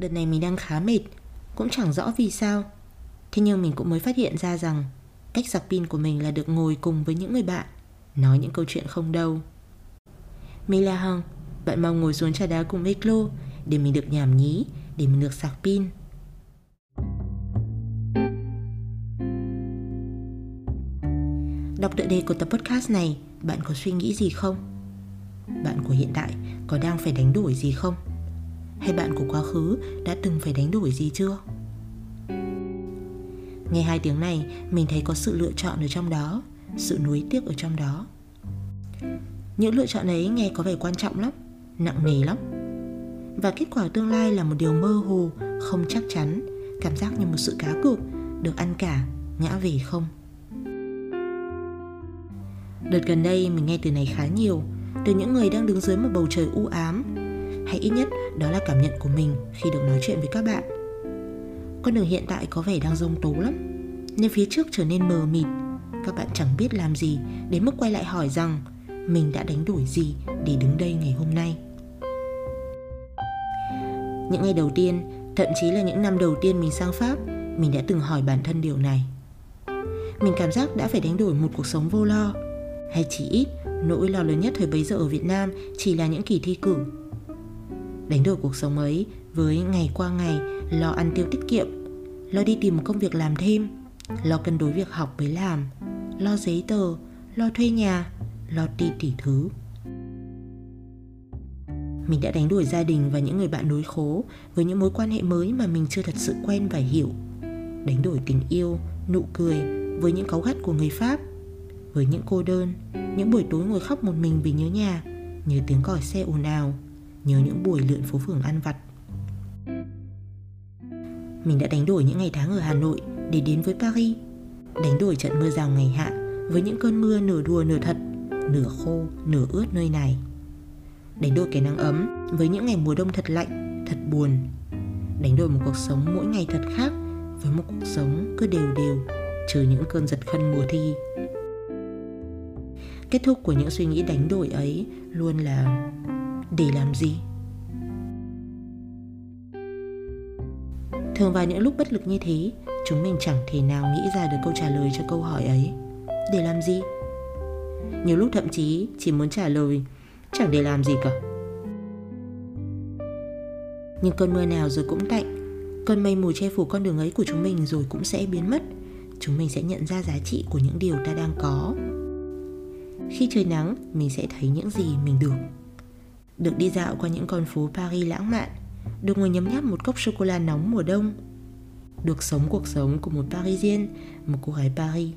Đợt này mình đang khá mệt, Cũng chẳng rõ vì sao Thế nhưng mình cũng mới phát hiện ra rằng Cách sạc pin của mình là được ngồi cùng với những người bạn, Nói những câu chuyện không đâu Mình là Hằng, Bạn mau ngồi xuống trà đá cùng Eklo Để mình được nhảm nhí, Để mình được sạc pin Đọc tựa đề của tập podcast này, Bạn có suy nghĩ gì không? Bạn của hiện tại có đang phải đánh đổi gì không? Hay bạn của quá khứ đã từng phải đánh đổi gì chưa? Nghe hai tiếng này, mình thấy có sự lựa chọn ở trong đó, sự nuối tiếc ở trong đó. Những lựa chọn ấy nghe có vẻ quan trọng lắm, nặng nề lắm. Và kết quả tương lai là một điều mơ hồ, không chắc chắn, cảm giác như một sự cá cược, được ăn cả, ngã về không. Đợt gần đây mình nghe từ này khá nhiều, từ những người đang đứng dưới một bầu trời u ám, hay ít nhất đó là cảm nhận của mình khi được nói chuyện với các bạn. Con đường hiện tại có vẻ đang rông tố lắm Nên phía trước trở nên mờ mịt. Các bạn chẳng biết làm gì Đến mức quay lại hỏi rằng Mình đã đánh đổi gì để đứng đây ngày hôm nay. Những ngày đầu tiên, Thậm chí là những năm đầu tiên mình sang Pháp, Mình đã từng hỏi bản thân điều này. Mình cảm giác đã phải đánh đổi một cuộc sống vô lo. Hay chỉ ít, Nỗi lo lớn nhất thời bấy giờ ở Việt Nam Chỉ là những kỳ thi cử. Đánh đổi cuộc sống ấy với ngày qua ngày, lo ăn tiêu tiết kiệm, lo đi tìm một công việc làm thêm, lo cân đối việc học với làm, lo giấy tờ, lo thuê nhà, lo ti tỉ thứ. Mình đã đánh đuổi gia đình và những người bạn đối khố với những mối quan hệ mới mà mình chưa thật sự quen và hiểu. Đánh đổi tình yêu, nụ cười với những cáu gắt của người pháp, với những cô đơn, những buổi tối ngồi khóc một mình vì nhớ nhà, nhớ tiếng còi xe ồn ào nhớ những buổi lượn phố phường ăn vặt mình đã đánh đổi những ngày tháng ở Hà Nội để đến với Paris. Đánh đổi trận mưa rào ngày hạ với những cơn mưa nửa đùa nửa thật, nửa khô, nửa ướt nơi này. Đánh đổi cái nắng ấm với những ngày mùa đông thật lạnh, thật buồn. Đánh đổi một cuộc sống mỗi ngày thật khác với một cuộc sống cứ đều đều, trừ những cơn giật khân mùa thi. Kết thúc của những suy nghĩ đánh đổi ấy luôn là để làm gì? Thường vào những lúc bất lực như thế, Chúng mình chẳng thể nào nghĩ ra được câu trả lời cho câu hỏi ấy Để làm gì? Nhiều lúc thậm chí chỉ muốn trả lời, Chẳng để làm gì cả Nhưng cơn mưa nào rồi cũng tạnh, Cơn mây mù che phủ con đường ấy của chúng mình rồi cũng sẽ biến mất Chúng mình sẽ nhận ra giá trị của những điều ta đang có khi trời nắng, mình sẽ thấy những gì mình được Được đi dạo qua những con phố Paris lãng mạn được ngồi nhấm nháp một cốc sô-cô-la nóng mùa đông, được sống cuộc sống của một Parisienne, một cô gái Paris.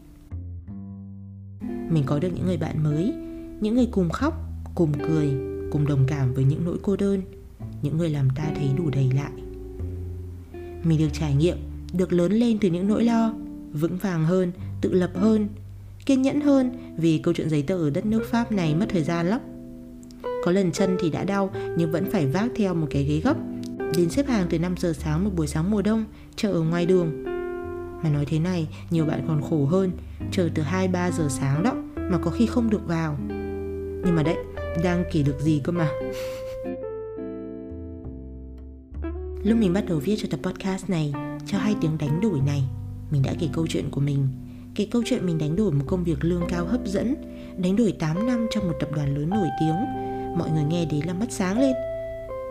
Mình có được những người bạn mới, những người cùng khóc, cùng cười, cùng đồng cảm với những nỗi cô đơn, những người làm ta thấy đủ đầy lại. Mình được trải nghiệm, được lớn lên từ những nỗi lo, vững vàng hơn, tự lập hơn, kiên nhẫn hơn vì câu chuyện giấy tờ ở đất nước Pháp này mất thời gian lắm. Có lần chân thì đã đau nhưng vẫn phải vác theo một cái ghế gấp đến xếp hàng từ 5 giờ sáng một buổi sáng mùa đông chờ ở ngoài đường. Mà nói thế này, nhiều bạn còn khổ hơn, chờ từ 2-3 giờ sáng đó mà có khi không được vào. Nhưng mà đấy, đang kể được gì cơ mà. Lúc mình bắt đầu viết cho tập podcast này, cho hai tiếng đánh đổi này, mình đã kể câu chuyện của mình cái câu chuyện mình đánh đổi một công việc lương cao hấp dẫn, đánh đổi 8 năm trong một tập đoàn lớn nổi tiếng. Mọi người nghe đấy là mắt sáng lên,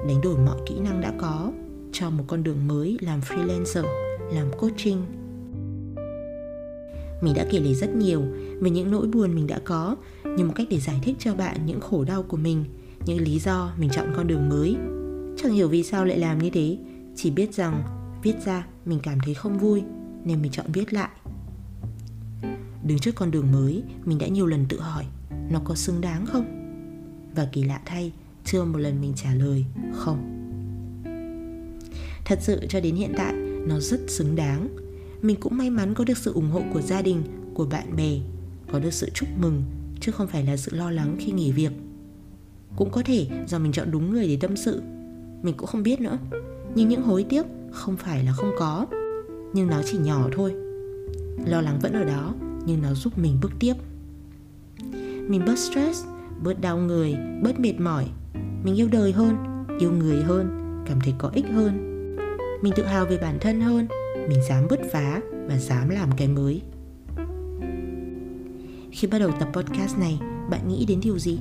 đánh đổi mọi kỹ năng đã có cho một con đường mới làm freelancer, làm coaching. Mình đã kể lể rất nhiều về những nỗi buồn mình đã có như một cách để giải thích cho bạn những khổ đau của mình, những lý do mình chọn con đường mới. Chẳng hiểu vì sao lại làm như thế, chỉ biết rằng viết ra mình cảm thấy không vui nên mình chọn viết lại. Đứng trước con đường mới, mình đã nhiều lần tự hỏi nó có xứng đáng không? Và kỳ lạ thay, chưa một lần mình trả lời không. Thật sự cho đến hiện tại nó rất xứng đáng. Mình cũng may mắn có được sự ủng hộ của gia đình của bạn bè có được sự chúc mừng chứ không phải là sự lo lắng khi nghỉ việc. Cũng có thể do mình chọn đúng người để tâm sự mình cũng không biết nữa. Nhưng những hối tiếc không phải là không có nhưng nó chỉ nhỏ thôi. Lo lắng vẫn ở đó nhưng nó giúp mình bước tiếp. Mình bớt stress, bớt đau người, bớt mệt mỏi. Mình yêu đời hơn, yêu người hơn, cảm thấy có ích hơn. Mình tự hào về bản thân hơn, mình dám bứt phá và dám làm cái mới. Khi bắt đầu tập podcast này, bạn nghĩ đến điều gì?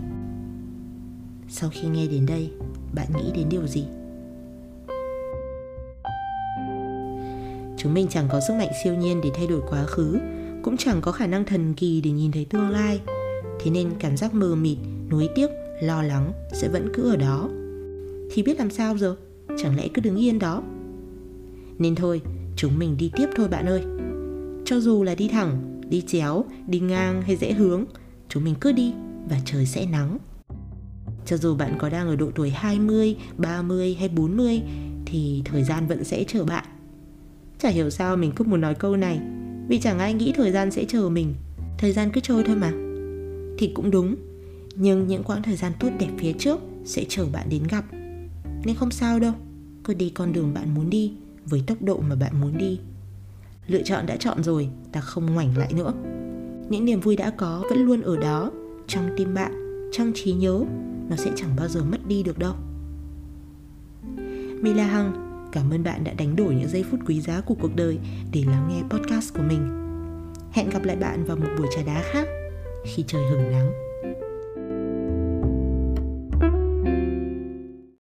Sau khi nghe đến đây, bạn nghĩ đến điều gì? Chúng mình chẳng có sức mạnh siêu nhiên để thay đổi quá khứ cũng chẳng có khả năng thần kỳ để nhìn thấy tương lai. Thế nên cảm giác mờ mịt nuối tiếc lo lắng sẽ vẫn cứ ở đó. Thì biết làm sao giờ? Chẳng lẽ cứ đứng yên đó? Nên thôi chúng mình đi tiếp thôi bạn ơi. Cho dù là đi thẳng đi chéo đi ngang hay rẽ hướng chúng mình cứ đi và trời sẽ nắng. Cho dù bạn có đang ở độ tuổi 20, 30 hay 40 thì thời gian vẫn sẽ chờ bạn. Chả hiểu sao mình cứ muốn nói câu này vì chẳng ai nghĩ thời gian sẽ chờ mình. Thời gian cứ trôi thôi mà. Thì cũng đúng, nhưng những quãng thời gian tốt đẹp phía trước sẽ chờ bạn đến gặp. Nên không sao đâu, cứ đi con đường bạn muốn đi với tốc độ mà bạn muốn đi. Lựa chọn đã chọn rồi, ta không ngoảnh lại nữa. Những niềm vui đã có vẫn luôn ở đó, trong tim bạn, trong trí nhớ nó sẽ chẳng bao giờ mất đi được đâu Mình là Hằng Cảm ơn bạn đã đánh đổi những giây phút quý giá của cuộc đời để lắng nghe podcast của mình. Hẹn gặp lại bạn vào một buổi trà đá khác khi trời hừng nắng.